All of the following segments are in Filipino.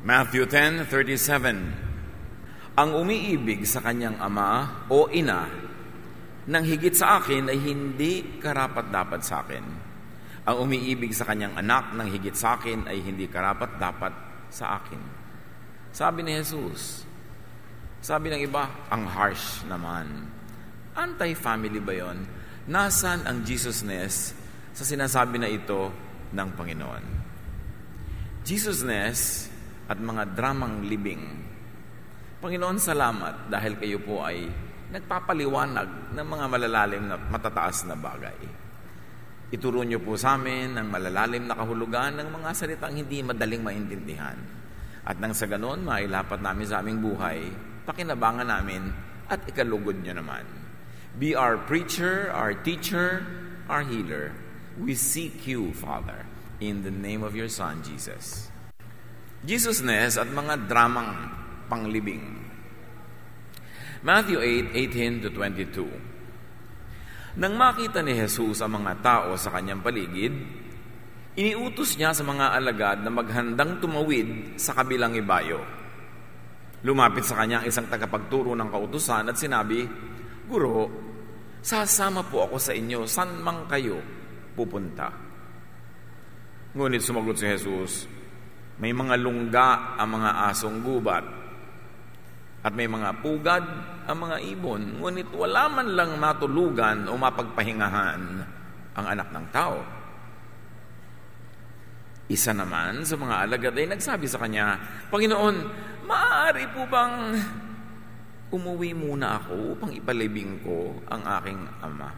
Matthew 10:37 Ang umiibig sa kanyang ama o ina nang higit sa akin ay hindi karapat-dapat sa akin. Ang umiibig sa kanyang anak nang higit sa akin ay hindi karapat-dapat sa akin. Sabi ni Jesus. Sabi ng iba, ang harsh naman. Anti-family ba yon? Nasaan ang Jesusness sa sinasabi na ito ng Panginoon? Jesusness at mga dramang libing. Panginoon, salamat dahil kayo po ay nagpapaliwanag ng mga malalalim na matataas na bagay. Ituro niyo po sa amin ang malalalim na kahulugan ng mga salitang hindi madaling maintindihan. At nang sa ganon, mailapat namin sa aming buhay, pakinabangan namin at ikalugod niyo naman. Be our preacher, our teacher, our healer. We seek you, Father, in the name of your Son, Jesus. Jesusness at mga dramang panglibing. Matthew 8, 18 to 22. Nang makita ni Jesus ang mga tao sa kanyang paligid, iniutos niya sa mga alagad na maghandang tumawid sa kabilang ibayo. Lumapit sa kanya ang isang tagapagturo ng kautusan at sinabi, Guro, sasama po ako sa inyo, san mang kayo pupunta? Ngunit sumagot si Jesus, may mga lungga ang mga asong gubat. At may mga pugad ang mga ibon. Ngunit wala man lang matulugan o mapagpahingahan ang anak ng tao. Isa naman sa mga alagad ay nagsabi sa kanya, Panginoon, maaari po bang umuwi muna ako upang ipalibing ko ang aking ama?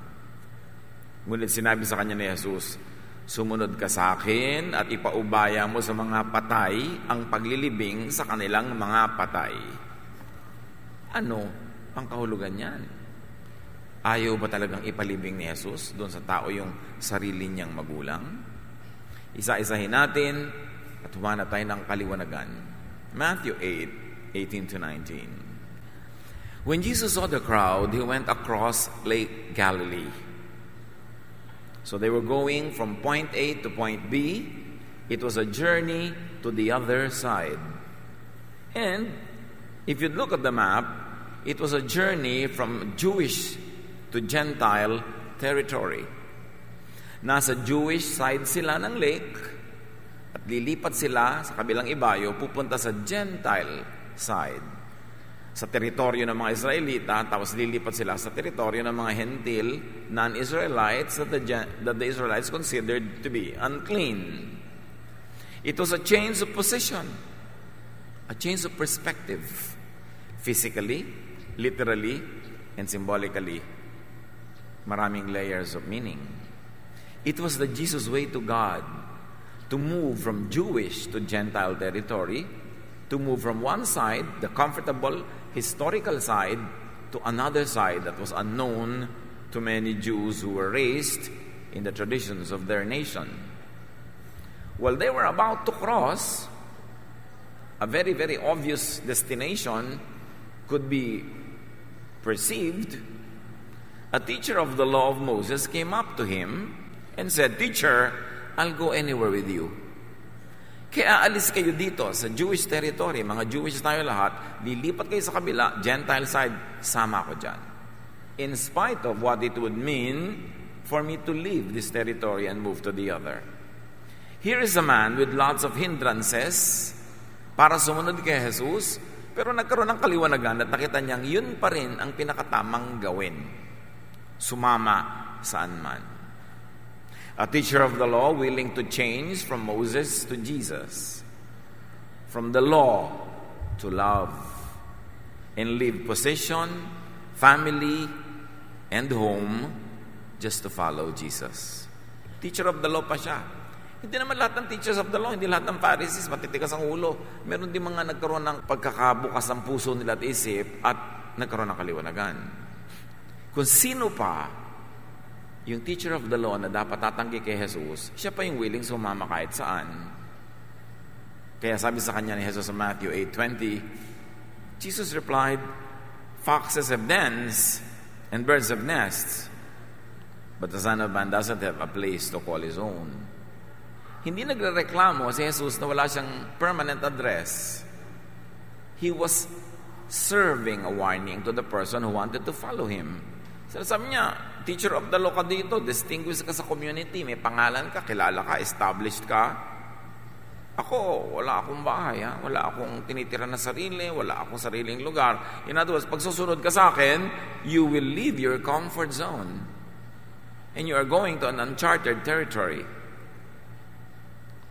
Ngunit sinabi sa kanya ni Jesus, Sumunod ka sa akin at ipaubaya mo sa mga patay ang paglilibing sa kanilang mga patay. Ano ang kahulugan niyan? Ayaw ba talagang ipalibing ni Jesus doon sa tao yung sarili niyang magulang? Isa-isahin natin at humana tayo ng kaliwanagan. Matthew 8, 18 to 19. When Jesus saw the crowd, He went across Lake Galilee. So they were going from point A to point B. It was a journey to the other side. And if you look at the map, it was a journey from Jewish to Gentile territory. Nasa Jewish side sila ng lake at lilipat sila sa kabilang ibayo pupunta sa Gentile side sa teritoryo ng mga Israelita, tapos lilipat sila sa teritoryo ng mga Hentil, non-Israelites that the, that the Israelites considered to be unclean. It was a change of position, a change of perspective, physically, literally, and symbolically. Maraming layers of meaning. It was the Jesus way to God to move from Jewish to Gentile territory, to move from one side, the comfortable, historical side to another side that was unknown to many Jews who were raised in the traditions of their nation. While they were about to cross, a very, very obvious destination could be perceived. A teacher of the law of Moses came up to him and said, Teacher, I'll go anywhere with you. Kaya aalis kayo dito sa Jewish territory, mga Jewish tayo lahat, lilipat kayo sa kabila, Gentile side, sama ako dyan. In spite of what it would mean for me to leave this territory and move to the other. Here is a man with lots of hindrances para sumunod kay Jesus, pero nagkaroon ng kaliwanagan at nakita niyang yun pa rin ang pinakatamang gawin. Sumama saan man. A teacher of the law willing to change from Moses to Jesus, from the law to love, and leave position, family, and home just to follow Jesus. Teacher of the law pa siya. Hindi naman lahat ng teachers of the law, hindi lahat ng Pharisees, matitigas ang ulo. Meron din mga nagkaroon ng pagkakabukas ng puso nila at isip at nagkaroon ng kaliwanagan. Kung sino pa yung teacher of the law na dapat tatanggi kay Jesus, siya pa yung willing sumama kahit saan. Kaya sabi sa kanya ni Jesus sa Matthew 8.20, Jesus replied, Foxes have dens and birds have nests, but the Son of Man doesn't have a place to call his own. hindi nagrereklamo si Jesus na wala siyang permanent address. He was serving a warning to the person who wanted to follow him. So sabi niya, teacher of the law ka dito, distinguished ka sa community, may pangalan ka, kilala ka, established ka. Ako, wala akong bahay, ha? wala akong tinitira na sarili, wala akong sariling lugar. In other words, pag susunod ka sa akin, you will leave your comfort zone. And you are going to an uncharted territory.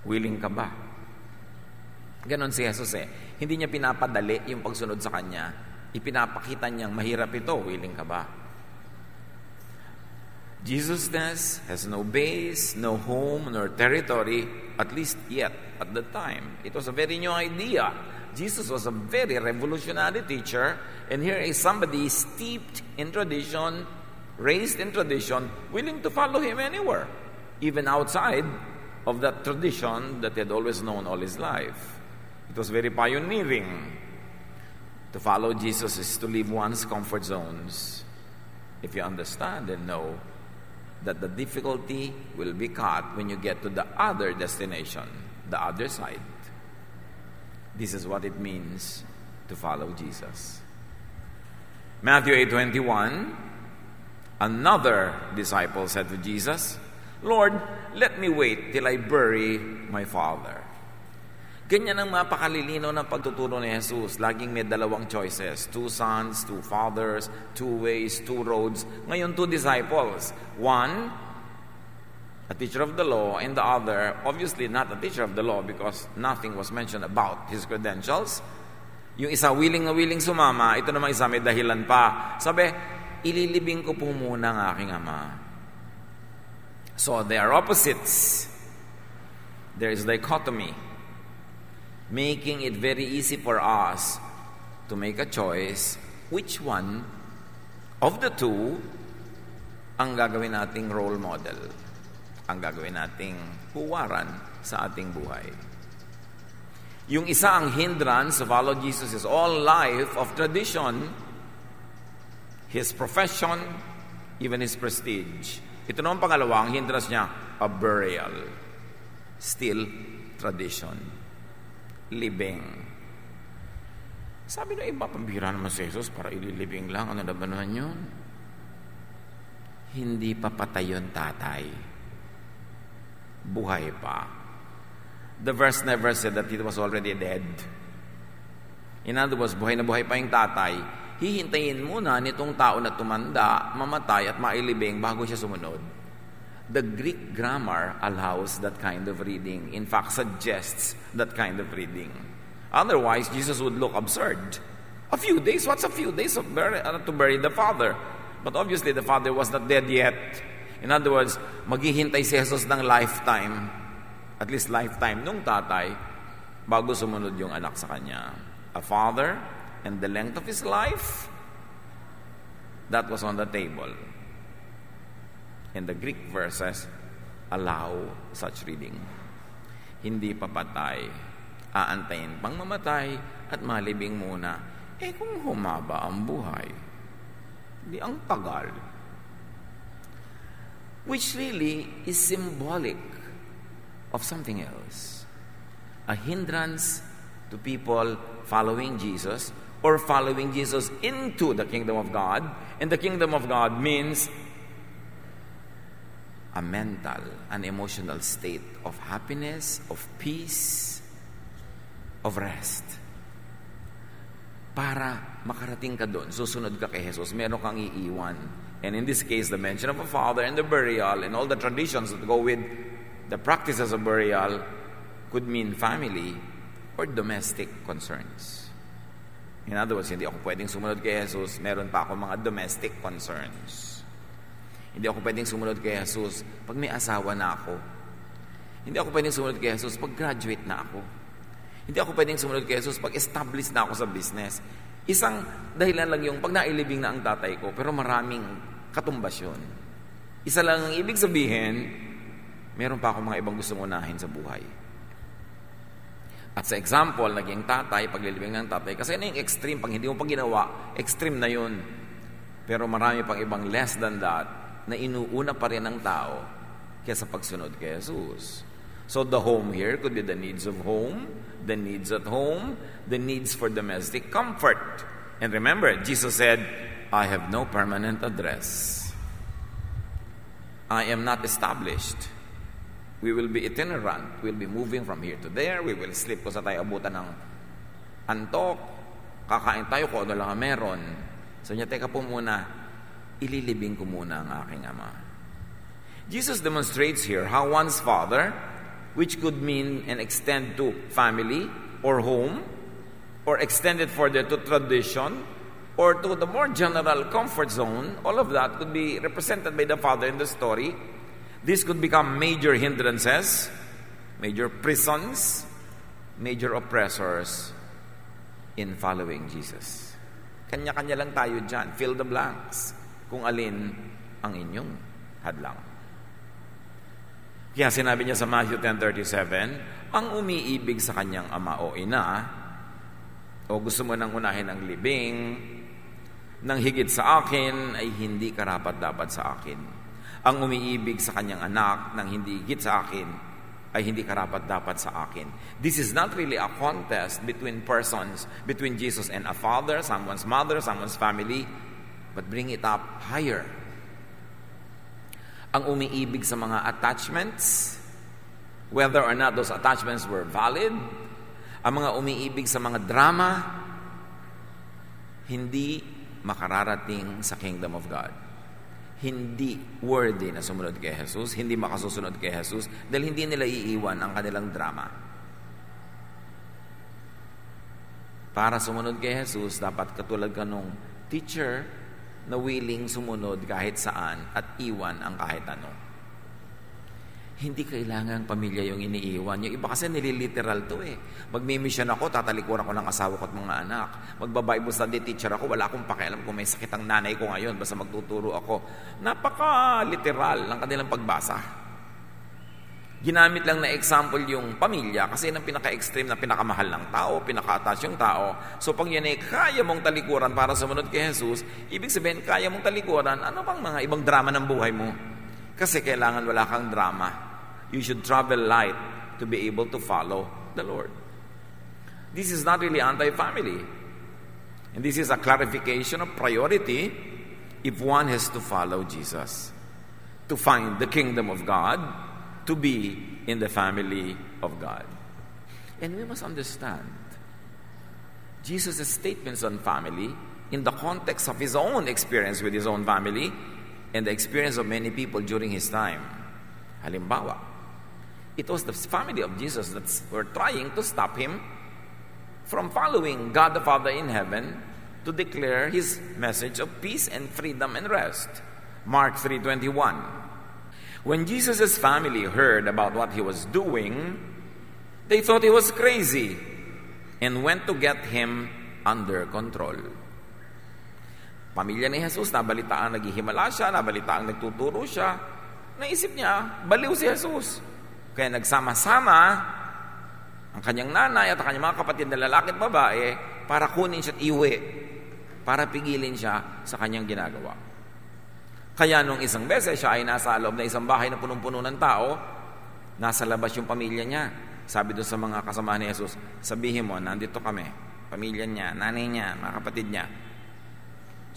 Willing ka ba? Ganon si Jesus eh. Hindi niya pinapadali yung pagsunod sa Kanya. Ipinapakita niyang mahirap ito. Willing ka ba? Jesusness has no base, no home, nor territory, at least yet, at the time. It was a very new idea. Jesus was a very revolutionary teacher, and here is somebody steeped in tradition, raised in tradition, willing to follow him anywhere, even outside of that tradition that he had always known all his life. It was very pioneering. To follow Jesus is to leave one's comfort zones. If you understand and know that the difficulty will be cut when you get to the other destination, the other side. This is what it means to follow Jesus. Matthew 8:21 Another disciple said to Jesus, Lord, let me wait till I bury my father. Ganyan ang mapakalilino ng pagtuturo ni Jesus. Laging may dalawang choices. Two sons, two fathers, two ways, two roads. Ngayon, two disciples. One, a teacher of the law, and the other, obviously not a teacher of the law because nothing was mentioned about his credentials. Yung isa willing na willing sumama, ito naman isa may dahilan pa. Sabi, ililibing ko po muna ang aking ama. So they are opposites. There is dichotomy, making it very easy for us to make a choice which one of the two ang gagawin nating role model, ang gagawin nating huwaran sa ating buhay. Yung isa ang hindrance to follow Jesus is all life of tradition, his profession, even his prestige. Ito naman pangalawa, ang hindrance niya, a burial. Still, tradition. Living. Sabi ng iba, pambira naman si Jesus para ililibing lang. Ano na ba naman yun? Hindi pa patay yun, tatay. Buhay pa. The verse never said that he was already dead. In other words, buhay na buhay pa yung tatay, hihintayin muna nitong tao na tumanda, mamatay at mailibing bago siya sumunod. The Greek grammar allows that kind of reading. In fact, suggests that kind of reading. Otherwise, Jesus would look absurd. A few days? What's a few days of bury, uh, to bury the father? But obviously, the father was not dead yet. In other words, maghihintay si Jesus ng lifetime, at least lifetime, nung tatay, bago sumunod yung anak sa kanya. A father and the length of his life, that was on the table. And the Greek verses allow such reading. Hindi papatay, aantayin pang mamatay at malibing muna. Eh kung humaba ang buhay, di ang tagal. Which really is symbolic of something else. A hindrance to people following Jesus or following Jesus into the kingdom of God. And the kingdom of God means a mental, an emotional state of happiness, of peace, of rest. Para makarating ka doon, susunod ka kay Jesus, meron kang iiwan. And in this case, the mention of a father and the burial and all the traditions that go with the practices of burial could mean family or domestic concerns. In other words, hindi ako pwedeng sumunod kay Jesus, meron pa ako mga domestic concerns. Hindi ako pwedeng sumunod kay Jesus pag may asawa na ako. Hindi ako pwedeng sumunod kay Jesus pag graduate na ako. Hindi ako pwedeng sumunod kay Jesus pag established na ako sa business. Isang dahilan lang yung pag nailibing na ang tatay ko, pero maraming katumbas yun. Isa lang ang ibig sabihin, meron pa akong mga ibang gustong unahin sa buhay. At sa example, naging tatay, paglilibing ng tatay, kasi ano yung extreme, pag hindi mo pa ginawa, extreme na yun. Pero marami pang ibang less than that, na inuuna pa rin ng tao kaysa pagsunod kay Jesus. So the home here could be the needs of home, the needs at home, the needs for domestic comfort. And remember, Jesus said, I have no permanent address. I am not established. We will be itinerant. We'll be moving from here to there. We will sleep kung sa tayo abutan ng antok. Kakain tayo kung ano lang meron. So niya, teka po muna, ililibing ko muna ang aking ama. Jesus demonstrates here how one's father which could mean and extend to family or home, or extend it further to tradition, or to the more general comfort zone, all of that could be represented by the father in the story. This could become major hindrances, major prisons, major oppressors in following Jesus. Kanya-kanya lang tayo dyan. Fill the blanks kung alin ang inyong hadlang. Kaya sinabi niya sa Matthew 10.37, ang umiibig sa kanyang ama o ina, o gusto mo nang unahin ang libing, nang higit sa akin ay hindi karapat dapat sa akin. Ang umiibig sa kanyang anak nang hindi higit sa akin ay hindi karapat dapat sa akin. This is not really a contest between persons, between Jesus and a father, someone's mother, someone's family, but bring it up higher ang umiibig sa mga attachments, whether or not those attachments were valid, ang mga umiibig sa mga drama, hindi makararating sa kingdom of God. Hindi worthy na sumunod kay Jesus, hindi makasusunod kay Jesus, dahil hindi nila iiwan ang kanilang drama. Para sumunod kay Jesus, dapat katulad ka nung teacher na willing sumunod kahit saan at iwan ang kahit ano. Hindi kailangan pamilya yung iniiwan. Yung iba kasi nililiteral to eh. Magmi-mission ako, tatalikuran ko ng asawa ko at mga anak. Magba-Bible study teacher ako, wala akong pakialam kung may sakit ang nanay ko ngayon, basta magtuturo ako. Napaka-literal ng kanilang pagbasa. Ginamit lang na example yung pamilya kasi yun ang pinaka-extreme na pinakamahal ng tao, pinaka-attach yung tao. So pag yan ay kaya mong talikuran para sumunod kay Jesus, ibig sabihin kaya mong talikuran, ano bang mga ibang drama ng buhay mo? Kasi kailangan wala kang drama. You should travel light to be able to follow the Lord. This is not really anti-family. And this is a clarification of priority if one has to follow Jesus. To find the kingdom of God, to be in the family of God. And we must understand Jesus' statements on family in the context of his own experience with his own family and the experience of many people during his time. Halimbawa, it was the family of Jesus that were trying to stop him from following God the Father in heaven to declare his message of peace and freedom and rest. Mark 3:21 when Jesus' family heard about what he was doing, they thought he was crazy and went to get him under control. Pamilya ni Jesus, nabalitaan naghihimala siya, nabalitaan nagtuturo siya. Naisip niya, baliw si Jesus. Kaya nagsama-sama ang kanyang nanay at ang kanyang mga kapatid na lalaki at babae para kunin siya at iwi, para pigilin siya sa kanyang ginagawa. Kaya nung isang beses siya ay nasa loob na isang bahay na punong-puno ng tao, nasa labas yung pamilya niya. Sabi doon sa mga kasama ni Jesus, sabihin mo, nandito kami. Pamilya niya, nanay niya, mga kapatid niya.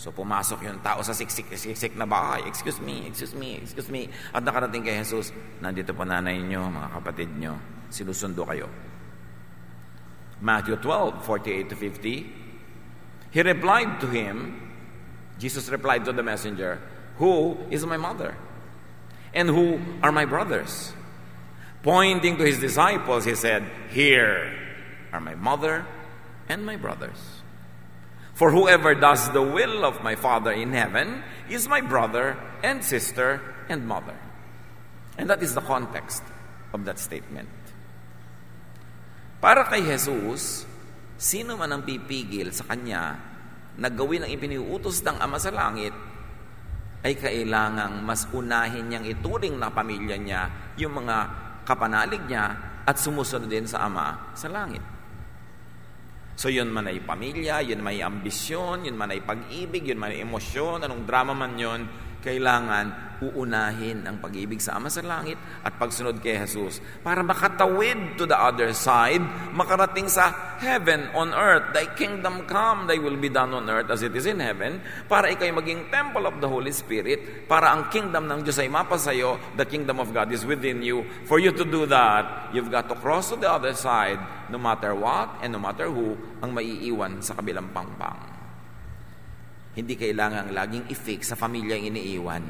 So pumasok yung tao sa siksik-siksik na bahay. Excuse me, excuse me, excuse me. At nakarating kay Jesus, nandito po nanay niyo, mga kapatid niyo. Sinusundo kayo. Matthew 12, 48 to 50. He replied to him, Jesus replied to the messenger, who is my mother? And who are my brothers? Pointing to his disciples, he said, Here are my mother and my brothers. For whoever does the will of my Father in heaven is my brother and sister and mother. And that is the context of that statement. Para kay Jesus, sino man ang pipigil sa kanya na gawin ang ipiniutos ng Ama sa langit ay kailangang mas unahin niyang ituring na pamilya niya yung mga kapanalig niya at sumusunod din sa Ama sa langit. So yun man ay pamilya, yun may ambisyon, yun man ay pag-ibig, yun man ay emosyon, anong drama man yun, kailangan uunahin ang pag-ibig sa Ama sa Langit at pagsunod kay Jesus para makatawid to the other side, makarating sa heaven on earth. Thy kingdom come, thy will be done on earth as it is in heaven, para ikay maging temple of the Holy Spirit, para ang kingdom ng Diyos ay mapasayo, the kingdom of God is within you. For you to do that, you've got to cross to the other side, no matter what and no matter who, ang maiiwan sa kabilang pangpang. Hindi kailangang laging i-fix sa pamilya ang iniiwan.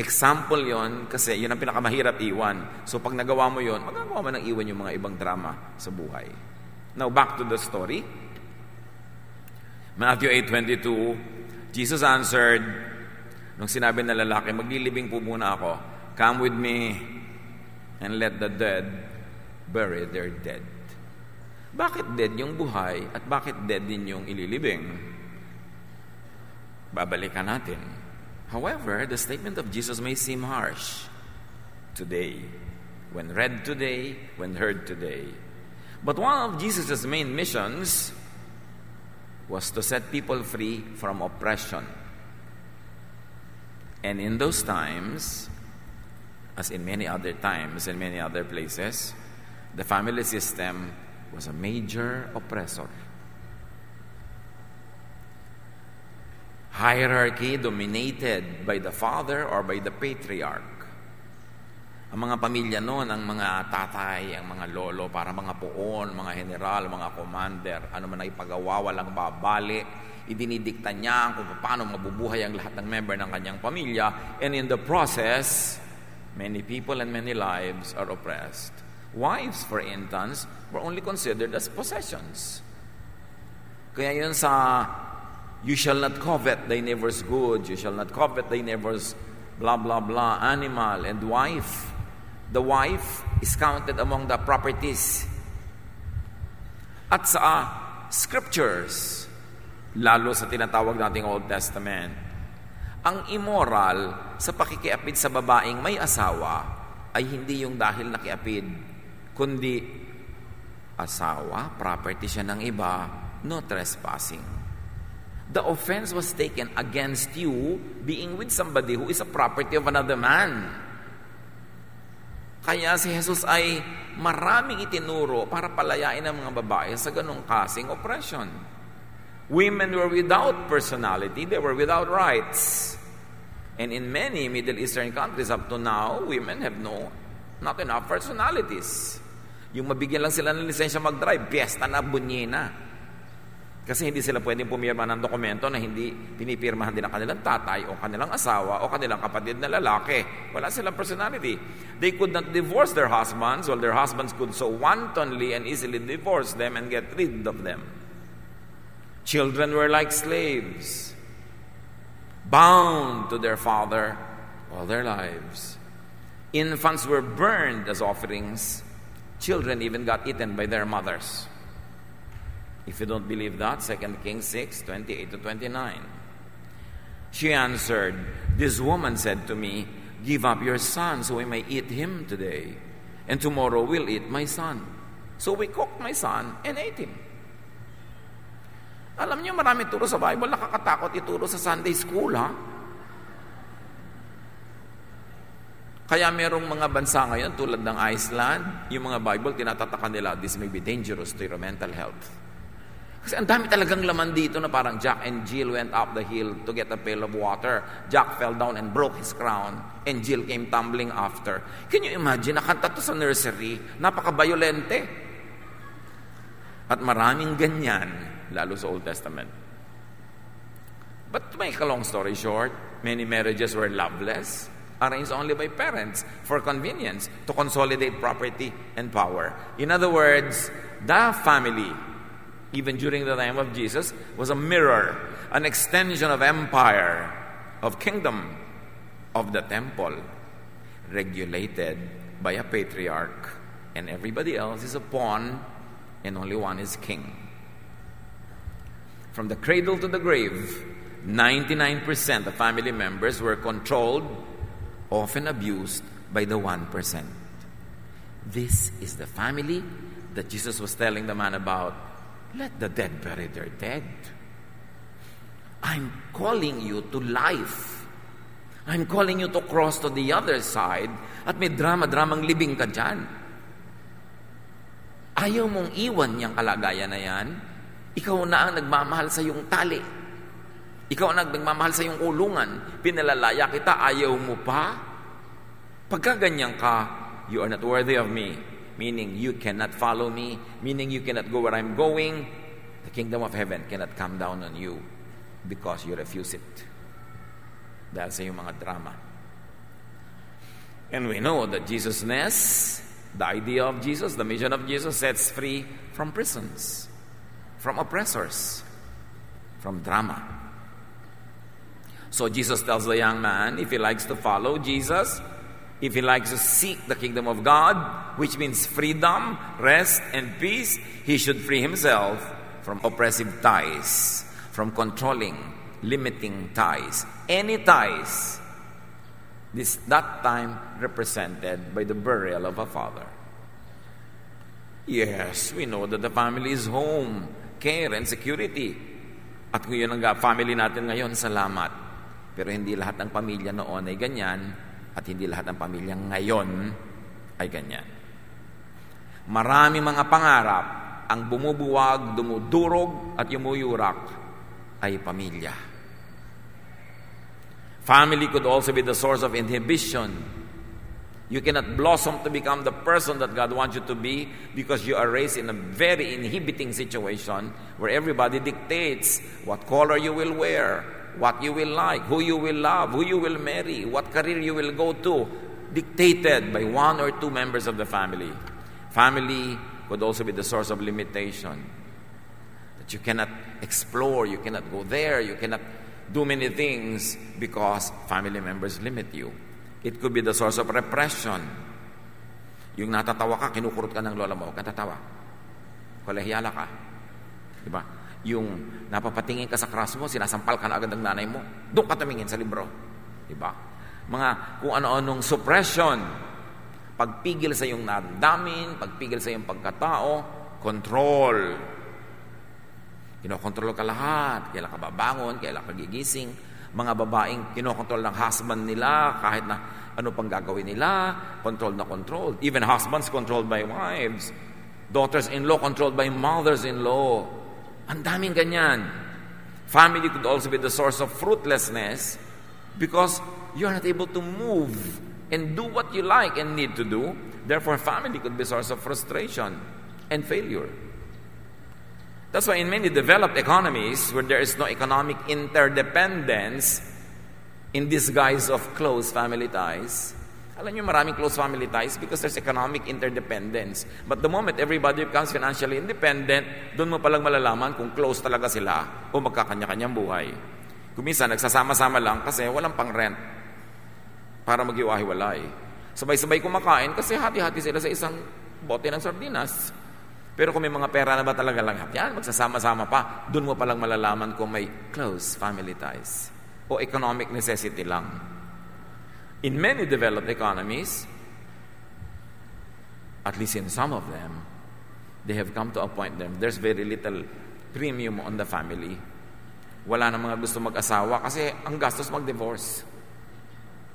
Example yon kasi yun ang pinakamahirap iwan. So pag nagawa mo yon, magagawa mo ng iwan yung mga ibang drama sa buhay. Now back to the story. Matthew 8.22 Jesus answered, nung sinabi na lalaki, maglilibing po muna ako. Come with me and let the dead bury their dead. Bakit dead yung buhay at bakit dead din yung ililibing? Babalikan natin. However, the statement of Jesus may seem harsh today, when read today, when heard today. But one of Jesus' main missions was to set people free from oppression. And in those times, as in many other times in many other places, the family system was a major oppressor. Hierarchy dominated by the father or by the patriarch. Ang mga pamilya noon, ang mga tatay, ang mga lolo, para mga poon, mga general, mga commander, ano man ay pagawa, walang babali, idinidikta niya kung paano mabubuhay ang lahat ng member ng kanyang pamilya. And in the process, many people and many lives are oppressed. Wives, for instance, were only considered as possessions. Kaya yun sa You shall not covet thy neighbor's good. You shall not covet thy neighbor's blah, blah, blah, animal and wife. The wife is counted among the properties. At sa uh, scriptures, lalo sa tinatawag nating Old Testament, ang immoral sa pakikiapid sa babaeng may asawa ay hindi yung dahil nakiapid, kundi asawa, property siya ng iba, no trespassing the offense was taken against you being with somebody who is a property of another man. Kaya si Jesus ay maraming itinuro para palayain ang mga babae sa ganong kasing oppression. Women were without personality, they were without rights. And in many Middle Eastern countries up to now, women have no, not enough personalities. Yung mabigyan lang sila ng lisensya mag-drive, piyesta na, bunyena. Kasi hindi sila pwedeng pumirma ng dokumento na hindi pinipirmahan din ng kanilang tatay o kanilang asawa o kanilang kapatid na lalaki. Wala silang personality. They could not divorce their husbands while their husbands could so wantonly and easily divorce them and get rid of them. Children were like slaves, bound to their father all their lives. Infants were burned as offerings. Children even got eaten by their mothers. If you don't believe that, 2 Kings 6 28 to 29. She answered, This woman said to me, Give up your son so we may eat him today, and tomorrow we'll eat my son. So we cooked my son and ate him. Alam niyo, marami turo sa Bible, nakakatakot ituro sa Sunday school, ha? Kaya merong mga bansa ngayon tulad ng Iceland, yung mga Bible, tinatatakan nila, this may be dangerous to your mental health. Kasi ang dami talagang laman dito na parang Jack and Jill went up the hill to get a pail of water. Jack fell down and broke his crown and Jill came tumbling after. Can you imagine? Nakanta to sa nursery. Napaka-violente. At maraming ganyan, lalo sa Old Testament. But to make a long story short, many marriages were loveless, arranged only by parents for convenience to consolidate property and power. In other words, the family even during the time of Jesus, was a mirror, an extension of empire, of kingdom, of the temple, regulated by a patriarch, and everybody else is a pawn, and only one is king. From the cradle to the grave, 99% of family members were controlled, often abused by the 1%. This is the family that Jesus was telling the man about let the dead bury their dead. I'm calling you to life. I'm calling you to cross to the other side at may drama-dramang libing ka dyan. Ayaw mong iwan niyang kalagayan na yan. Ikaw na ang nagmamahal sa iyong tali. Ikaw ang nagmamahal sa iyong ulungan. Pinalalaya kita, ayaw mo pa? Pagka ganyan ka, you are not worthy of me. Meaning, you cannot follow me. Meaning, you cannot go where I'm going. The kingdom of heaven cannot come down on you because you refuse it. Dahil sa iyong mga drama. And we know that Jesusness, the idea of Jesus, the mission of Jesus, sets free from prisons, from oppressors, from drama. So Jesus tells the young man if he likes to follow Jesus, if he likes to seek the kingdom of God, which means freedom, rest, and peace, he should free himself from oppressive ties, from controlling, limiting ties, any ties. This that time represented by the burial of a father. Yes, we know that the family is home, care, and security. At kung yun ang family natin ngayon, salamat. Pero hindi lahat ng pamilya noon ay ganyan at hindi lahat ng pamilya ngayon ay ganyan. Marami mga pangarap ang bumubuwag, dumudurog at yumuyurak ay pamilya. Family could also be the source of inhibition. You cannot blossom to become the person that God wants you to be because you are raised in a very inhibiting situation where everybody dictates what color you will wear, what you will like, who you will love, who you will marry, what career you will go to, dictated by one or two members of the family. Family could also be the source of limitation. That you cannot explore, you cannot go there, you cannot do many things because family members limit you. It could be the source of repression. Yung natatawa ka, kinukurot ka ng lola mo, huwag ka tatawa. Kolehiyala ka. Diba? Yung napapatingin ka sa class mo, sinasampal ka na agad ng nanay mo, doon ka tumingin sa libro. Diba? Mga kung ano-anong suppression, pagpigil sa iyong naramdamin, pagpigil sa iyong pagkatao, control. Kinokontrol ka lahat. Kailan ka babangon, kailan ka gigising. Mga babaeng kinokontrol ng husband nila kahit na ano pang gagawin nila. Control na control. Even husbands controlled by wives. Daughters-in-law controlled by mothers-in-law. Ang daming ganyan. Family could also be the source of fruitlessness because you are not able to move and do what you like and need to do. Therefore, family could be a source of frustration and failure. That's why in many developed economies where there is no economic interdependence in disguise of close family ties, alam niyo maraming close family ties because there's economic interdependence. But the moment everybody becomes financially independent, doon mo palang malalaman kung close talaga sila o magkakanya-kanyang buhay. Kumisa, nagsasama-sama lang kasi walang pang-rent para maghiwa-hiwalay. Sabay-sabay kumakain kasi hati-hati sila sa isang bote ng sardinas. Pero kung may mga pera na ba talaga lahat yan, magsasama-sama pa, doon mo palang malalaman kung may close family ties o economic necessity lang. In many developed economies, at least in some of them, they have come to a point there, there's very little premium on the family. Wala na mga gusto mag-asawa kasi ang gastos mag-divorce.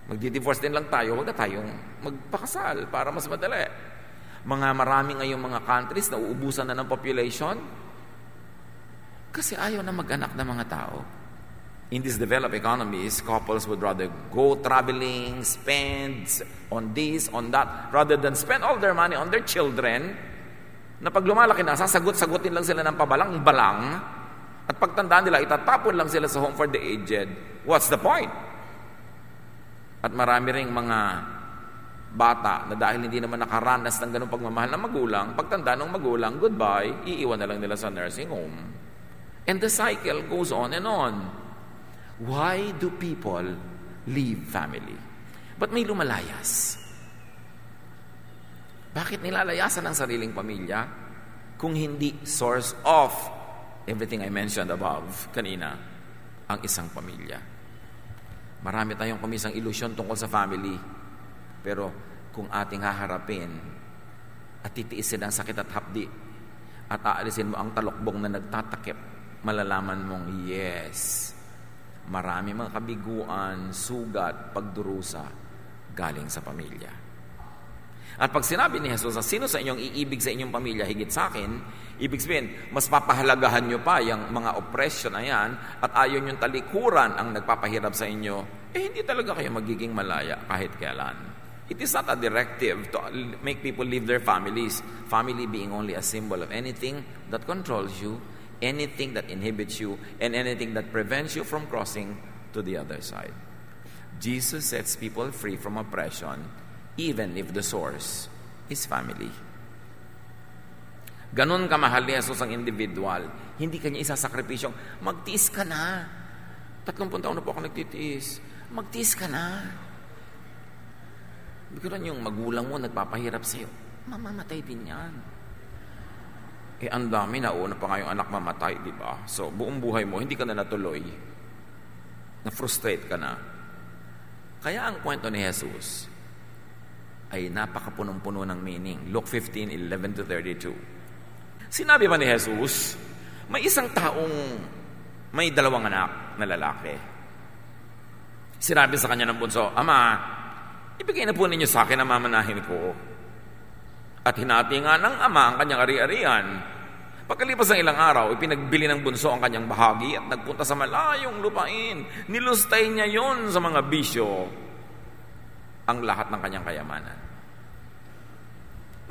Magdi-divorce din lang tayo, huwag na tayong magpakasal para mas madali mga marami ngayong mga countries na uubusan na ng population kasi ayaw na mag-anak ng mga tao. In these developed economies, couples would rather go traveling, spend on this, on that, rather than spend all their money on their children, na pag lumalaki na, sasagot-sagutin lang sila ng pabalang-balang, at pagtandaan nila, itatapon lang sila sa home for the aged. What's the point? At marami ring mga bata na dahil hindi naman nakaranas ng ganong pagmamahal ng magulang, pagtanda ng magulang, goodbye, iiwan na lang nila sa nursing home. And the cycle goes on and on. Why do people leave family? But may lumalayas? Bakit nilalayasan ang sariling pamilya kung hindi source of everything I mentioned above kanina, ang isang pamilya? Marami tayong kumisang ilusyon tungkol sa family. Pero kung ating haharapin at titiisin ang sakit at hapdi at aalisin mo ang talokbong na nagtatakip, malalaman mong yes, marami mga kabiguan, sugat, pagdurusa galing sa pamilya. At pag sinabi ni Jesus sino sa inyong iibig sa inyong pamilya higit sa akin, ibig sabihin, mas papahalagahan nyo pa yung mga oppression na yan at ayon yung talikuran ang nagpapahirap sa inyo, eh hindi talaga kayo magiging malaya kahit kailan. It is not a directive to make people leave their families. Family being only a symbol of anything that controls you, anything that inhibits you, and anything that prevents you from crossing to the other side. Jesus sets people free from oppression even if the source is family. Ganon kamahal ni Jesus ang individual. Hindi kanya isasakripisyong, magtiis ka na. Tatlumpun taon na po ako nagtitiis. Magtiis ka na. Bigyan yung magulang mo nagpapahirap sa'yo. Mamamatay din yan. Eh, ang dami na una pa ngayong anak mamatay, di ba? So, buong buhay mo, hindi ka na natuloy. Na-frustrate ka na. Kaya ang kwento ni Jesus ay napakapunong-puno ng meaning. Luke 15, 11 to 32. Sinabi ba ni Jesus, may isang taong may dalawang anak na lalaki. Sinabi sa kanya ng bunso, Ama, ibigay na po ninyo sa akin ang mamanahin ko. At hinati nga ng ama ang kanyang ari-arian. Pagkalipas ng ilang araw, ipinagbili ng bunso ang kanyang bahagi at nagpunta sa malayong lupain. Nilustay niya yon sa mga bisyo ang lahat ng kanyang kayamanan.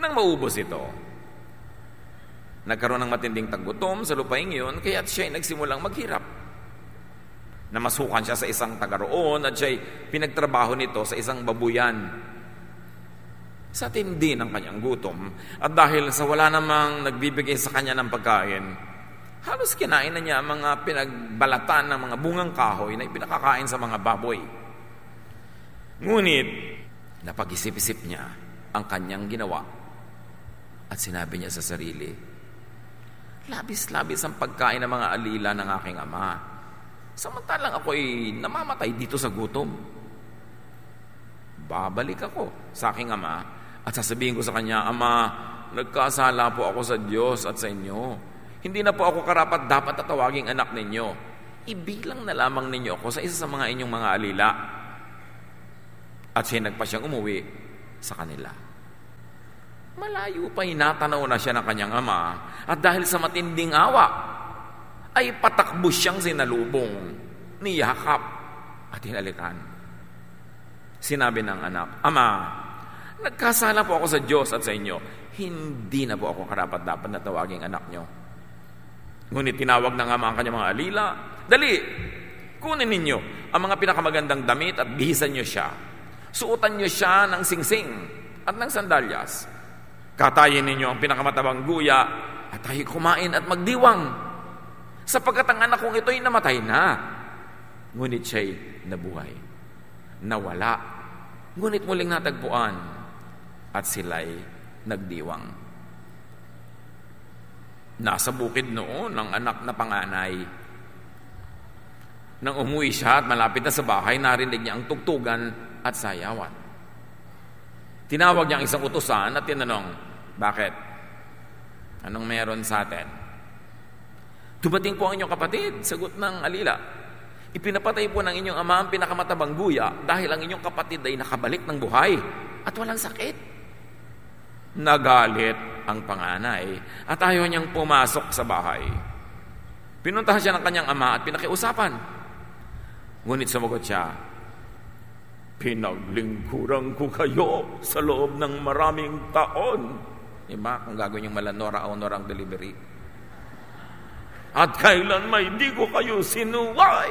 Nang maubos ito, nagkaroon ng matinding tagutom sa lupain iyon, kaya siya ay nagsimulang maghirap. Namasukan siya sa isang taga roon at siya pinagtrabaho nito sa isang babuyan sa tindi ng kanyang gutom. At dahil sa wala namang nagbibigay sa kanya ng pagkain, halos kinain na niya ang mga pinagbalatan ng mga bungang kahoy na ipinakakain sa mga baboy. Ngunit, napag-isip-isip niya ang kanyang ginawa at sinabi niya sa sarili, Labis-labis ang pagkain ng mga alila ng aking ama. Samantalang ako'y namamatay dito sa gutom. Babalik ako sa aking ama at sasabihin ko sa kanya, Ama, nagkasala po ako sa Diyos at sa inyo. Hindi na po ako karapat dapat tatawaging anak ninyo. Ibilang na lamang ninyo ako sa isa sa mga inyong mga alila. At siya nagpa siyang umuwi sa kanila. Malayo pa inatanaw na siya ng kanyang ama at dahil sa matinding awa, ay patakbo siyang sinalubong ni Yakap at hinalikan. Sinabi ng anak, Ama, Nagkasala po ako sa Diyos at sa inyo. Hindi na po ako karapat-dapat na tawaging anak nyo. Ngunit tinawag ng ama ang kanyang mga alila. Dali, kunin ninyo ang mga pinakamagandang damit at bihisan nyo siya. Suotan nyo siya ng singsing at ng sandalyas. Katayin ninyo ang pinakamatabang guya at tayo kumain at magdiwang. Sapagkat ang anak kong ito'y namatay na. Ngunit siya'y nabuhay. Nawala. Ngunit muling natagpuan at sila'y nagdiwang. Nasa bukid noon ng anak na panganay. Nang umuwi siya at malapit na sa bahay, narinig niya ang tugtugan at sayawan. Tinawag niya ang isang utusan at tinanong, Bakit? Anong meron sa atin? Dumating po ang inyong kapatid, sagot ng alila. Ipinapatay po ng inyong ama ang pinakamatabang guya dahil ang inyong kapatid ay nakabalik ng buhay at walang sakit. Nagalit ang panganay at ayaw niyang pumasok sa bahay. Pinuntahan siya ng kanyang ama at pinakiusapan. Ngunit sumagot siya, Pinaglingkuran ko kayo sa loob ng maraming taon. Diba? Kung gagawin yung malanora o norang delivery. At kailan may di ko kayo sinuway.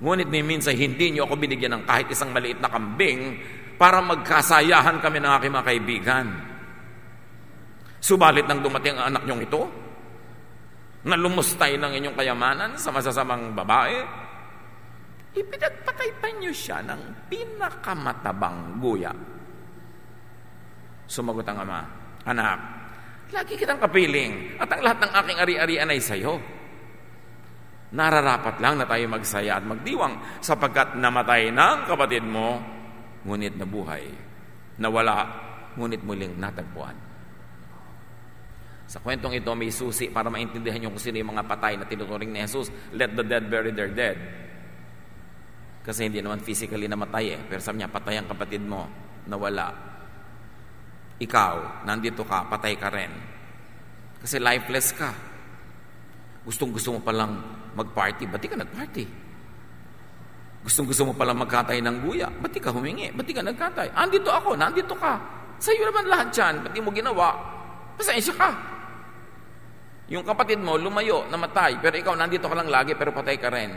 Ngunit ni minsan hindi niyo ako binigyan ng kahit isang maliit na kambing para magkasayahan kami ng aking mga kaibigan. Subalit nang dumating ang anak niyong ito, na lumustay ng inyong kayamanan sa masasamang babae, ipinagpatay pa niyo siya ng pinakamatabang guya. Sumagot ang ama, Anak, lagi kitang kapiling at ang lahat ng aking ari-arian ay sa iyo. Nararapat lang na tayo magsaya at magdiwang sapagkat namatay ng kapatid mo ngunit nabuhay, nawala, ngunit muling natagpuan. Sa kwentong ito, may susi para maintindihan nyo kung sino yung mga patay na tinuturing ni Jesus. Let the dead bury their dead. Kasi hindi naman physically namatay eh. Pero sabi niya, patay ang kapatid mo, nawala. Ikaw, nandito ka, patay ka rin. Kasi lifeless ka. Gustong gusto mo palang mag-party, ba't di ka nag-party? Gustong gusto mo palang magkatay ng guya, ba't ka humingi? Ba't ka nagkatay? Andito ako, nandito ka. Sa iyo naman lahat yan, ba't mo ginawa? Pasensya ka. Yung kapatid mo, lumayo, namatay, pero ikaw nandito ka lang lagi, pero patay ka rin.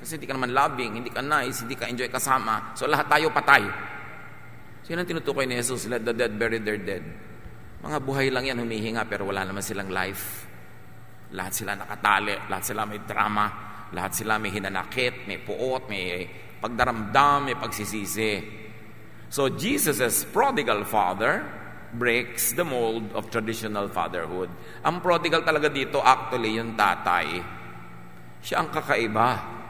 Kasi hindi ka naman loving, hindi ka nice, hindi ka enjoy kasama. So lahat tayo patay. So yun ang tinutukoy ni Jesus, let the dead bury their dead. Mga buhay lang yan, humihinga, pero wala naman silang life. Lahat sila nakatali, lahat sila may drama, lahat sila may hinanakit, may puot, may pagdaramdam, may pagsisisi. So Jesus' prodigal father, breaks the mold of traditional fatherhood. Ang prodigal talaga dito, actually, yung tatay. Siya ang kakaiba.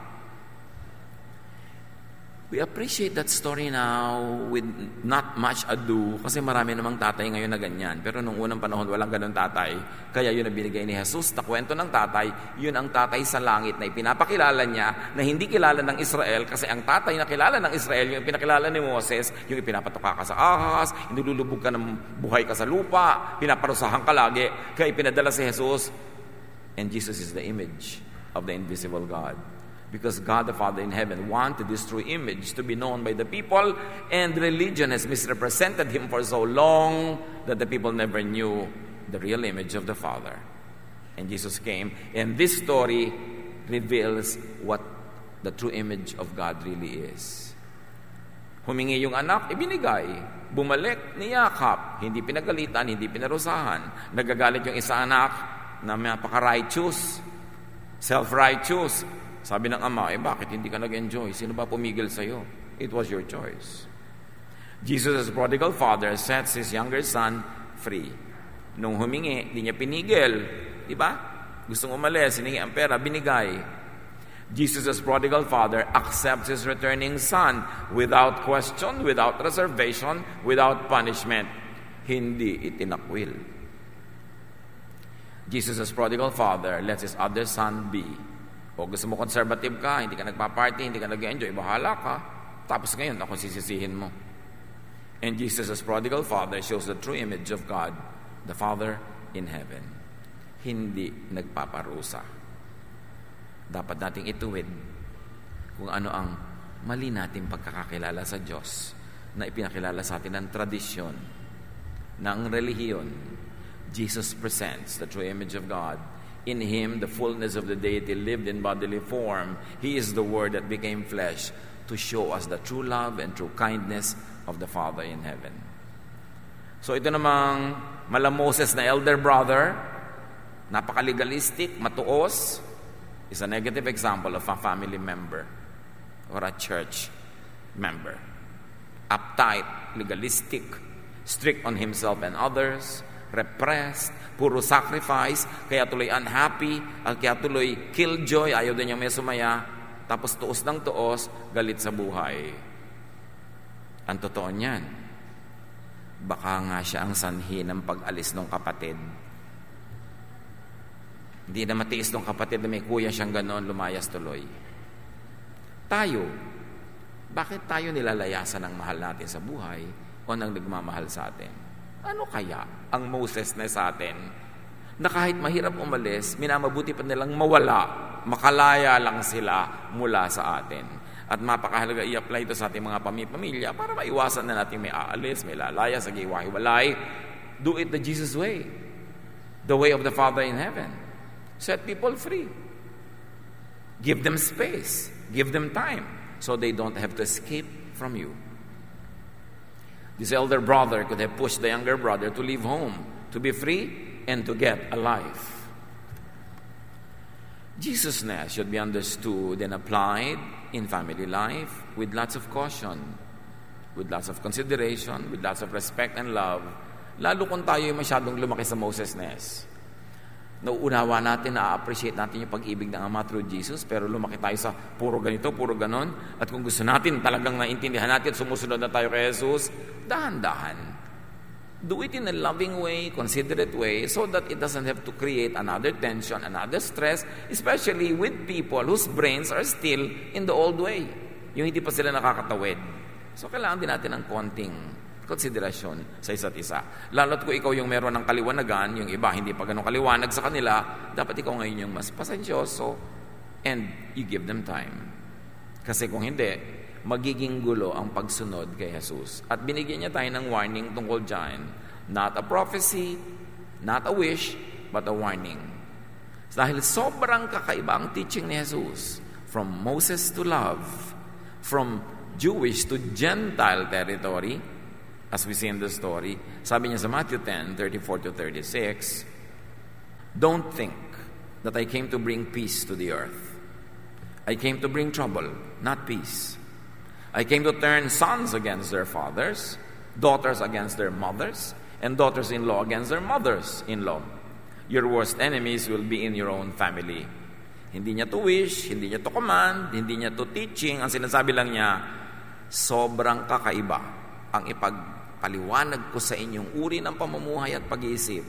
We appreciate that story now with not much ado kasi marami namang tatay ngayon na ganyan. Pero nung unang panahon, walang ganun tatay. Kaya yun ang binigay ni Jesus na kwento ng tatay, yun ang tatay sa langit na ipinapakilala niya na hindi kilala ng Israel kasi ang tatay na kilala ng Israel, yung pinakilala ni Moses, yung ipinapatuka ka sa ahas, inululubog ka ng buhay ka sa lupa, pinaparusahan ka lagi. Kaya ipinadala si Jesus. And Jesus is the image of the invisible God because God the Father in heaven wanted this true image to be known by the people, and religion has misrepresented him for so long that the people never knew the real image of the Father. And Jesus came, and this story reveals what the true image of God really is. Humingi yung anak, ibinigay. Bumalik, niyakap. Hindi pinagalitan, hindi pinarusahan. Nagagalit yung isa anak na napaka-righteous, self-righteous, sabi ng ama, eh bakit hindi ka nag-enjoy? Sino ba pumigil sa iyo? It was your choice. Jesus' prodigal father sets his younger son free. Nung humingi, di niya pinigil. Di ba? Gustong umalis, hiningi ang pera, binigay. Jesus' prodigal father accepts his returning son without question, without reservation, without punishment. Hindi itinakwil. Jesus' prodigal father lets his other son be o gusto mo conservative ka, hindi ka nagpa-party, hindi ka nag-enjoy, bahala ka. Tapos ngayon, ako sisisihin mo. And Jesus as prodigal father shows the true image of God, the Father in heaven. Hindi nagpaparusa. Dapat nating ituwid kung ano ang mali nating pagkakakilala sa Diyos na ipinakilala sa atin ng tradisyon, ng relihiyon. Jesus presents the true image of God In him, the fullness of the deity lived in bodily form. He is the Word that became flesh to show us the true love and true kindness of the Father in heaven. So ito namang malamoses na elder brother, napakalegalistic, matuos, is a negative example of a family member or a church member. Uptight, legalistic, strict on himself and others, repressed, puro sacrifice, kaya tuloy unhappy, kaya tuloy killjoy, ayaw din niya may sumaya, tapos tuos ng tuos, galit sa buhay. Ang totoo niyan, baka nga siya ang sanhi ng pag-alis ng kapatid. Hindi na matiis ng kapatid na may kuya siyang ganon, lumayas tuloy. Tayo, bakit tayo nilalayasan ng mahal natin sa buhay o ng nagmamahal sa atin? Ano kaya ang Moses na sa atin na kahit mahirap umalis, minamabuti pa nilang mawala, makalaya lang sila mula sa atin. At mapakahalaga i-apply ito sa ating mga pamilya para maiwasan na natin may aalis, may lalaya, sa giwahiwalay. Do it the Jesus way. The way of the Father in heaven. Set people free. Give them space. Give them time so they don't have to escape from you. This elder brother could have pushed the younger brother to leave home, to be free, and to get a life. Jesusness should be understood and applied in family life with lots of caution, with lots of consideration, with lots of respect and love, lalo kung tayo masyadong lumaki sa Mosesness. Nauunawa natin, na-appreciate natin yung pag-ibig ng Ama through Jesus, pero lumaki tayo sa puro ganito, puro ganon. At kung gusto natin talagang naintindihan natin at sumusunod na tayo kay Jesus, dahan-dahan. Do it in a loving way, considerate way, so that it doesn't have to create another tension, another stress, especially with people whose brains are still in the old way. Yung hindi pa sila nakakatawid. So, kailangan din natin ng konting konsiderasyon sa isa't isa. Lalo't kung ikaw yung meron ng kaliwanagan, yung iba hindi pa ganun kaliwanag sa kanila, dapat ikaw ngayon yung mas pasensyoso and you give them time. Kasi kung hindi, magiging gulo ang pagsunod kay Jesus. At binigyan niya tayo ng warning tungkol dyan. Not a prophecy, not a wish, but a warning. Dahil sobrang kakaiba ang teaching ni Jesus. From Moses to love, from Jewish to Gentile territory, as we see in the story, sabi niya sa Matthew 10, 34 to 36, Don't think that I came to bring peace to the earth. I came to bring trouble, not peace. I came to turn sons against their fathers, daughters against their mothers, and daughters in law against their mothers in law. Your worst enemies will be in your own family. Hindi niya to wish, hindi niya to command, hindi niya to teaching. Ang sinasabi lang niya, sobrang kakaiba ang ipagpaliwanag ko sa inyong uri ng pamumuhay at pag-iisip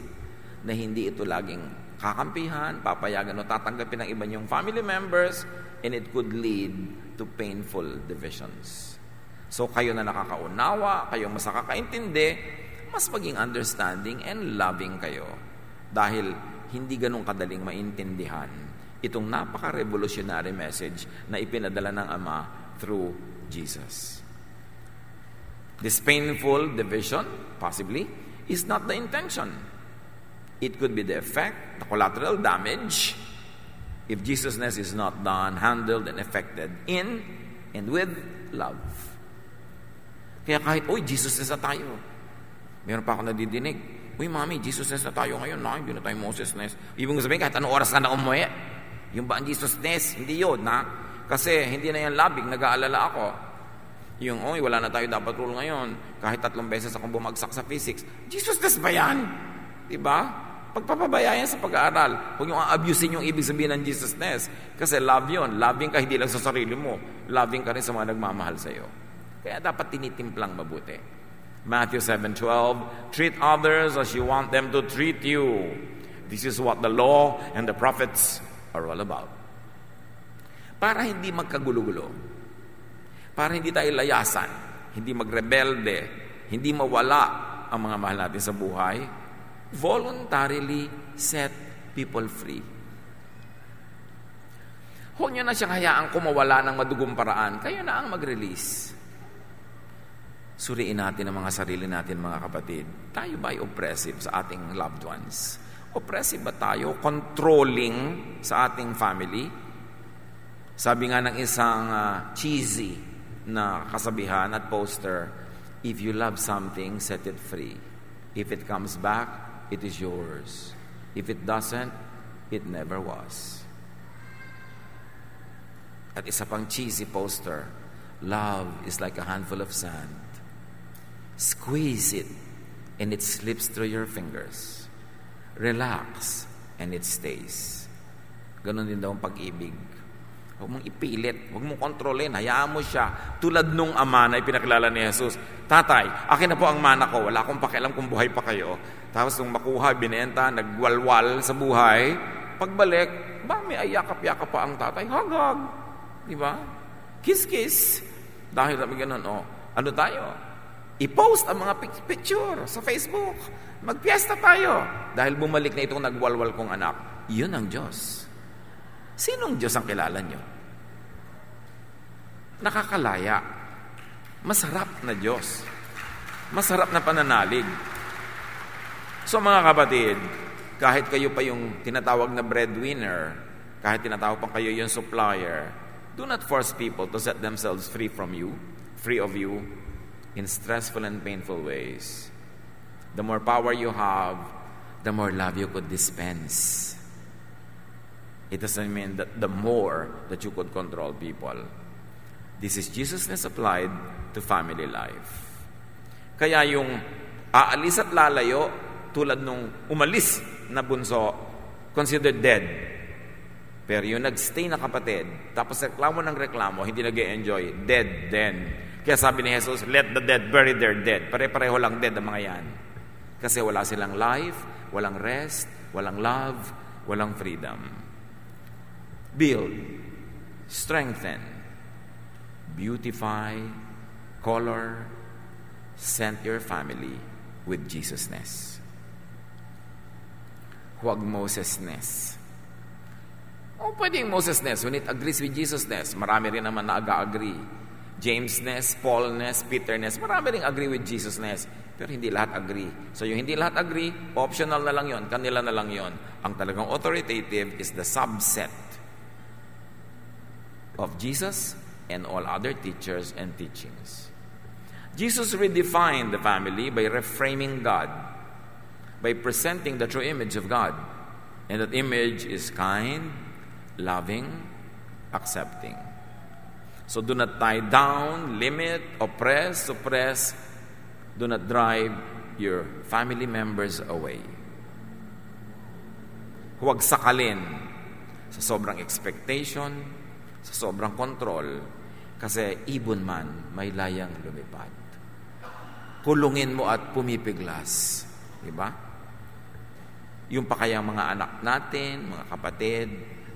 na hindi ito laging kakampihan, papayagan o tatanggapin ng iba niyong family members, and it could lead to painful divisions. So kayo na nakakaunawa, kayo mas nakakaintindi, mas maging understanding and loving kayo. Dahil hindi ganun kadaling maintindihan itong napaka-revolutionary message na ipinadala ng Ama through Jesus. This painful division, possibly, is not the intention. It could be the effect, the collateral damage, if Jesusness is not done, handled, and effected in and with love. Kaya kahit, uy, Jesusness na tayo. Meron pa ako nadidinig. Uy, mami, Jesusness na tayo ngayon. Na, hindi na tayo Mosesness. Ibig sabihin, kahit anong oras ka na umuwi, yung ba ang Jesusness? Hindi yun, na? Kasi hindi na yan labing, nag-aalala ako. Yung, uy, wala na tayo dapat rule ngayon. Kahit tatlong beses akong bumagsak sa physics. Jesusness ba yan? Diba? Pagpapabayaan sa pag-aaral. Huwag yung abusin yung ibig sabihin ng Jesusness. Kasi love yun. Loving ka hindi lang sa sarili mo. Loving ka rin sa mga nagmamahal sa iyo. Kaya dapat tinitimplang mabuti. Matthew 7.12 Treat others as you want them to treat you. This is what the law and the prophets are all about. Para hindi magkagulo-gulo. Para hindi tayo layasan. Hindi magrebelde. Hindi mawala ang mga mahal natin sa buhay voluntarily set people free. Huwag nyo na siyang hayaan kumawala ng madugong paraan. Kayo na ang mag-release. Suriin natin ang mga sarili natin, mga kapatid. Tayo ba ay oppressive sa ating loved ones? Oppressive ba tayo? Controlling sa ating family? Sabi nga ng isang uh, cheesy na kasabihan at poster, if you love something, set it free. If it comes back, it is yours. If it doesn't, it never was. At isa pang cheesy poster, love is like a handful of sand. Squeeze it and it slips through your fingers. Relax and it stays. Ganon din daw ang pag-ibig. Huwag mong ipilit, huwag mong kontrolin, hayaan mo siya. Tulad nung ama na ipinakilala ni Jesus, Tatay, akin na po ang mana ko, wala akong pakialam kung buhay pa kayo. Tapos nung makuha, binenta, nagwalwal sa buhay, pagbalik, ba may ayakap-yakap pa ang tatay? Hagag. Di ba? Kiss-kiss. Dahil sabi ganun, oh, ano tayo? I-post ang mga picture sa Facebook. Magpiesta tayo. Dahil bumalik na itong nagwalwal kong anak. Yun ang Diyos. Sinong Diyos ang kilala nyo? Nakakalaya. Masarap na Diyos. Masarap na pananalig. So mga kapatid, kahit kayo pa yung tinatawag na breadwinner, kahit tinatawag pa kayo yung supplier, do not force people to set themselves free from you, free of you, in stressful and painful ways. The more power you have, the more love you could dispense. It doesn't mean that the more that you could control people. This is Jesusness applied to family life. Kaya yung aalis at lalayo, tulad nung umalis na bunso, considered dead. Pero yung nagstay na kapatid, tapos reklamo ng reklamo, hindi nag enjoy dead then. Kaya sabi ni Jesus, let the dead bury their dead. Pare-pareho lang dead ang mga yan. Kasi wala silang life, walang rest, walang love, walang freedom. Build, strengthen, beautify, color, scent your family with Jesusness. Huwag Mosesness. O pwedeng Mosesness when it agrees with Jesusness. Marami rin naman na aga-agree. Jamesness, Paulness, Peterness, marami rin agree with Jesusness. Pero hindi lahat agree. So yung hindi lahat agree, optional na lang yon, kanila na lang yon. Ang talagang authoritative is the subset of Jesus and all other teachers and teachings. Jesus redefined the family by reframing God, by presenting the true image of God. And that image is kind, loving, accepting. So do not tie down, limit, oppress, suppress. Do not drive your family members away. Huwag sakalin sa sobrang expectation, sa sobrang control, kasi ibon man may layang lumipad. Kulungin mo at pumipiglas. Di ba? Yung pa kayang mga anak natin, mga kapatid,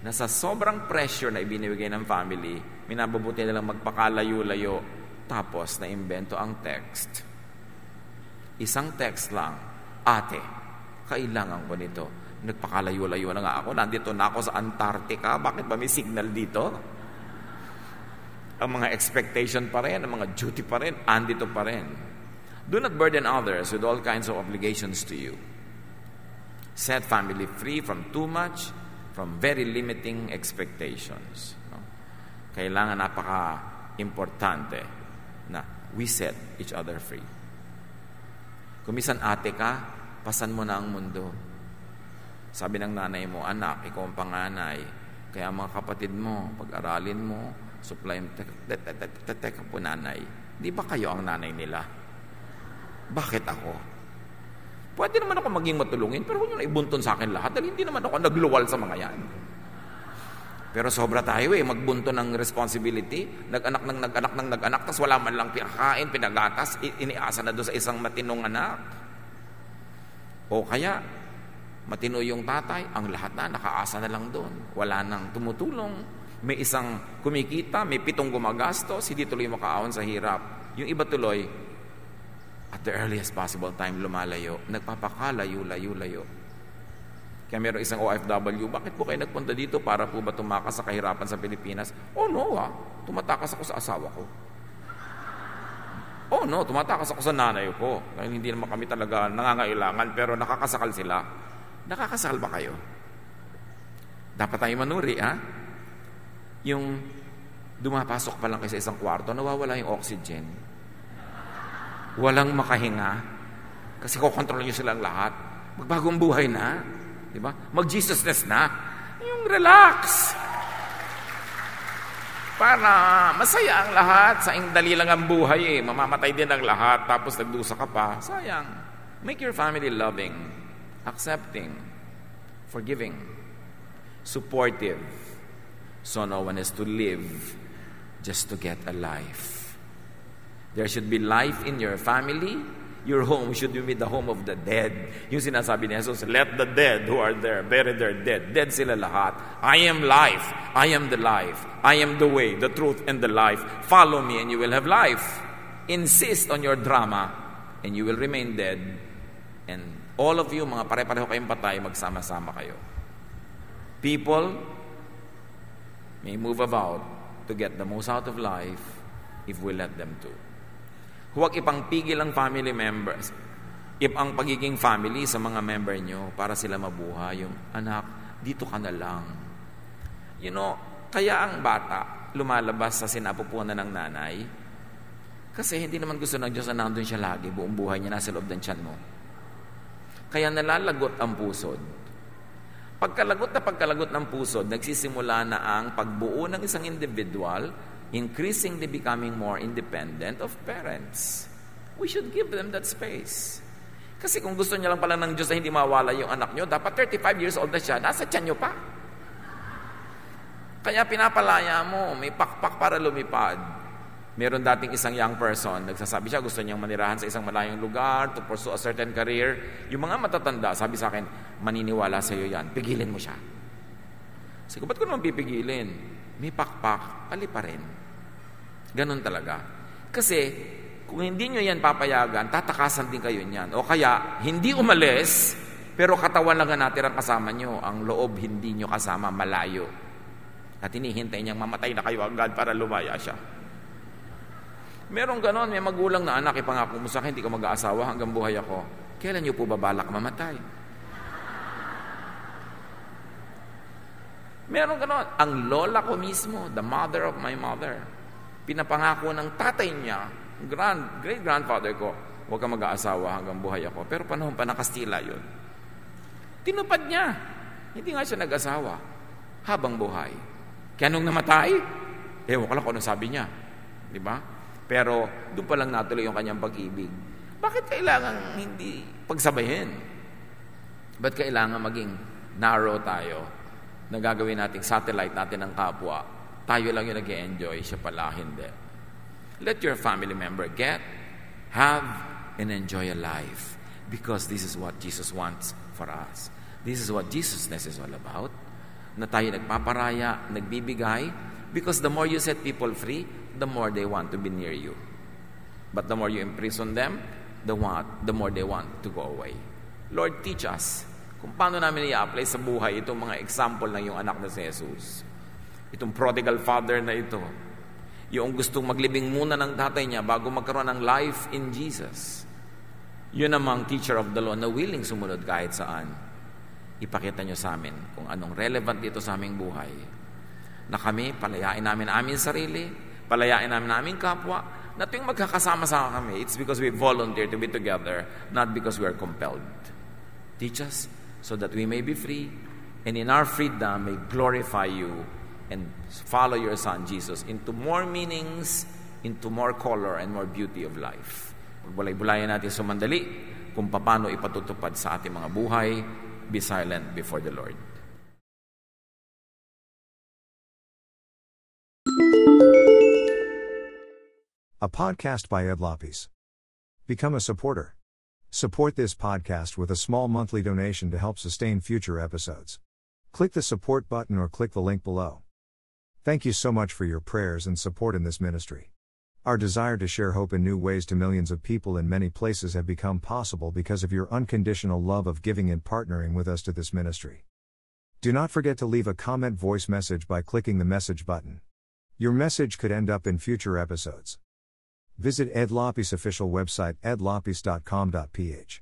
na sa sobrang pressure na ibinibigay ng family, minabubuti nilang magpakalayo-layo, tapos na imbento ang text. Isang text lang, ate, kailangan ko nito. Nagpakalayo-layo na nga ako, nandito na ako sa Antarctica, bakit ba may signal dito? Ang mga expectation pa rin, ang mga duty pa rin, andito pa rin. Do not burden others with all kinds of obligations to you. Set family free from too much from very limiting expectations. No? Kailangan napaka-importante na we set each other free. Kumisan ate ka, pasan mo na ang mundo. Sabi ng nanay mo, anak, ikaw ang panganay. Kaya mga kapatid mo, pag-aralin mo, supply mo, teka po nanay, di ba kayo ang nanay nila? Bakit ako? Pwede naman ako maging matulungin, pero huwag nyo na ibuntun sa akin lahat dahil hindi naman ako nagluwal sa mga yan. Pero sobra tayo eh, magbunto ng responsibility, nag-anak ng nag-anak ng nag-anak, tapos wala man lang pinakain, pinagatas, iniasa na doon sa isang matinong anak. O kaya, matino yung tatay, ang lahat na nakaasa na lang doon. Wala nang tumutulong. May isang kumikita, may pitong gumagastos, hindi tuloy makaahon sa hirap. Yung iba tuloy, at the earliest possible time lumalayo, nagpapakalayo-layo-layo. Kaya meron isang OFW, bakit po kayo nagpunta dito para po ba tumakas sa kahirapan sa Pilipinas? Oh no ah, tumatakas ako sa asawa ko. Oh no, tumatakas ako sa nanay ko. Dahil hindi naman kami talaga nangangailangan pero nakakasakal sila. Nakakasakal ba kayo? Dapat tayo manuri, ha? Yung dumapasok pa lang kayo sa isang kwarto, nawawala yung oxygen walang makahinga. Kasi kukontrol niyo silang lahat. Magbagong buhay na. Di ba? Mag-Jesusness na. Yung relax. Para masaya ang lahat. Sa dali lang ang buhay eh. Mamamatay din ang lahat. Tapos nagdusa ka pa. Sayang. Make your family loving, accepting, forgiving, supportive. So no one has to live just to get a life. There should be life in your family. Your home should be the home of the dead. Yung sinasabi ni Jesus, let the dead who are there bury their dead. Dead sila lahat. I am life. I am the life. I am the way, the truth, and the life. Follow me and you will have life. Insist on your drama and you will remain dead. And all of you, mga pare-pareho kayong patay, magsama-sama kayo. People may move about to get the most out of life if we let them to. Huwag ipangpigil ang family members. If ang pagiging family sa mga member nyo para sila mabuhay, yung anak, dito ka na lang. You know, kaya ang bata lumalabas sa sinapupunan ng nanay kasi hindi naman gusto ng Diyos na nandun siya lagi, buong buhay niya nasa loob ng tiyan mo. Kaya nalalagot ang pusod. Pagkalagot na pagkalagot ng pusod, nagsisimula na ang pagbuo ng isang individual increasingly becoming more independent of parents. We should give them that space. Kasi kung gusto niya lang pala ng Diyos na hindi mawala yung anak niyo, dapat 35 years old na siya, nasa tiyan niyo pa. Kaya pinapalaya mo, may pakpak para lumipad. Meron dating isang young person, nagsasabi siya gusto niyang manirahan sa isang malayong lugar to pursue a certain career. Yung mga matatanda, sabi sa akin, maniniwala sa iyo yan, pigilin mo siya. Sabi ko, ba't ko naman pipigilin? May pakpak, ali pa rin. Ganon talaga. Kasi, kung hindi nyo yan papayagan, tatakasan din kayo niyan. O kaya, hindi umalis, pero katawan lang ang natira kasama nyo. Ang loob hindi nyo kasama, malayo. At hinihintay niyang mamatay na kayo agad para lumaya siya. Merong ganon, may magulang na anak, ipangako mo sa akin, hindi ka mag-aasawa hanggang buhay ako. Kailan niyo po ba balak mamatay? Meron ganon. Ang lola ko mismo, the mother of my mother, pinapangako ng tatay niya, grand, great grandfather ko, huwag ka mag-aasawa hanggang buhay ako. Pero panahon pa nakastila yun. Tinupad niya. Hindi nga siya nag-asawa habang buhay. Kaya nung namatay, ewan ko lang kung ano sabi niya. Di ba? Pero doon pa lang natuloy yung kanyang pag-ibig. Bakit kailangan hindi pagsabayin? Ba't kailangan maging narrow tayo na gagawin nating satellite natin ng kapwa? Tayo lang yung nag enjoy siya pala hindi. Let your family member get, have, and enjoy a life. Because this is what Jesus wants for us. This is what Jesusness is all about. Na tayo nagpaparaya, nagbibigay. Because the more you set people free, the more they want to be near you. But the more you imprison them, the, want, the more they want to go away. Lord, teach us kung paano namin i-apply sa buhay itong mga example ng yung anak na si Jesus. Itong prodigal father na ito. Yung gustong maglibing muna ng tatay niya bago magkaroon ng life in Jesus. Yun namang teacher of the law na willing sumunod kahit saan. Ipakita nyo sa amin kung anong relevant dito sa aming buhay. Na kami, palayain namin amin sarili, palayain namin namin kapwa, na tuwing magkakasama sa kami, it's because we volunteer to be together, not because we are compelled. Teach us so that we may be free, and in our freedom may glorify you and follow your Son Jesus into more meanings, into more color and more beauty of life. Pagbulay-bulayan natin sumandali kung paano ipatutupad sa ating mga buhay, be silent before the Lord. A podcast by Ed Lopes. Become a supporter. Support this podcast with a small monthly donation to help sustain future episodes. Click the support button or click the link below. Thank you so much for your prayers and support in this ministry. Our desire to share hope in new ways to millions of people in many places have become possible because of your unconditional love of giving and partnering with us to this ministry. Do not forget to leave a comment voice message by clicking the message button. Your message could end up in future episodes. Visit Ed Lopes official website edlopes.com.ph.